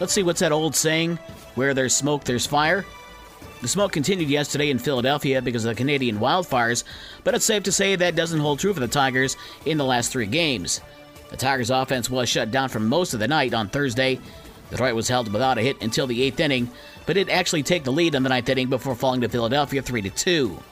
Let's see what's that old saying? Where there's smoke, there's fire. The smoke continued yesterday in Philadelphia because of the Canadian wildfires, but it's safe to say that doesn't hold true for the Tigers in the last three games. The Tigers' offense was shut down for most of the night on Thursday. Detroit was held without a hit until the eighth inning, but did actually take the lead in the ninth inning before falling to Philadelphia 3 2.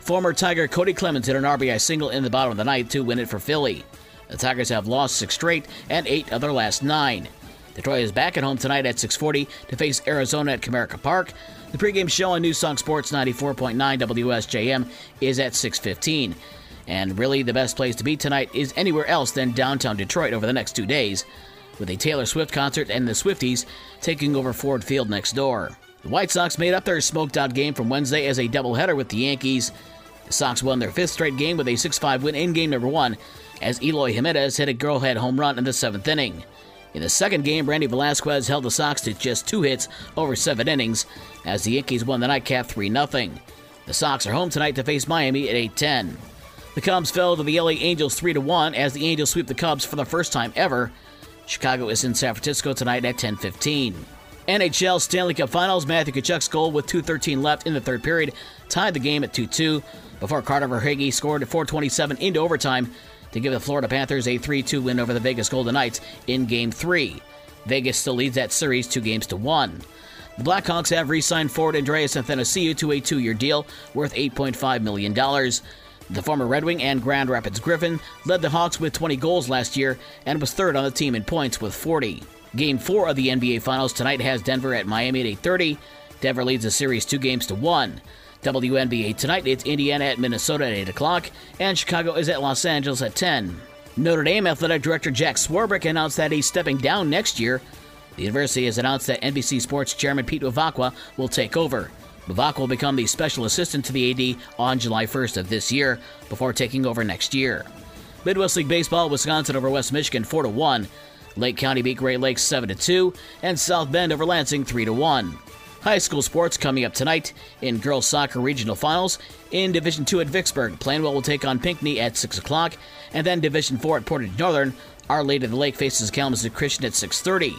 Former Tiger Kody Clemens hit an RBI single in the bottom of the ninth to win it for Philly. The Tigers have lost six straight and eight of their last nine. Detroit is back at home tonight at 6:40 to face Arizona at Comerica Park. The pregame show on New Song Sports 94.9 WSJM is at 6:15. And really, the best place to be tonight is anywhere else than downtown Detroit over the next two days, with a Taylor Swift concert and the Swifties taking over Ford Field next door. The White Sox made up their smoked out game from Wednesday as a doubleheader with the Yankees. The Sox won their fifth straight game with a 6 5 win in game number one as Eloy Jimenez hit a go-ahead home run in the seventh inning. In the second game, Randy Velasquez held the Sox to just two hits over seven innings as the Yankees won the nightcap 3 0. The Sox are home tonight to face Miami at 8 10. The Cubs fell to the LA Angels 3 1 as the Angels sweep the Cubs for the first time ever. Chicago is in San Francisco tonight at 10:15. NHL Stanley Cup Finals, Matthew Tkachuk's goal with 2.13 left in the third period tied the game at 2 2 before Carter Verhaeghe scored at 427 into overtime to give the Florida Panthers a 3 2 win over the Vegas Golden Knights in Game 3. Vegas still leads that series two games to one. The Blackhawks have re signed forward Andreas Athanasiou to a two year deal worth $8.5 million. The former Red Wing and Grand Rapids Griffin led the Hawks with 20 goals last year and was third on the team in points with 40. Game 4 of the NBA Finals tonight has Denver at Miami at 8:30. Denver leads the series two games to one. WNBA tonight, it's Indiana at Minnesota at 8 o'clock, and Chicago is at Los Angeles at 10. Notre Dame Athletic Director Jack Swarbrick announced that he's stepping down next year. The university has announced that NBC Sports Chairman Pete Bevacqua will take over. Bevacqua will become the special assistant to the AD on July 1st of this year, before taking over next year. Midwest League Baseball, Wisconsin over West Michigan 4 1. Lake County beat Great Lakes 7 2, and South Bend over Lansing 3 1. High school sports coming up tonight in girls soccer regional finals. In Division 2 at Vicksburg, Plainwell will take on Pinckney at 6 o'clock, and then Division 4 at Portage Northern, Our Lady of the Lake faces Kalamazoo Christian at 6:30.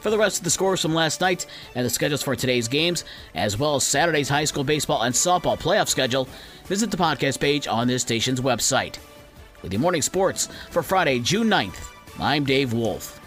For the rest of the scores from last night and the schedules for today's games, as well as Saturday's high school baseball and softball playoff schedule, visit the podcast page on this station's website. With your morning sports for Friday, June 9th, I'm Dave Wolf.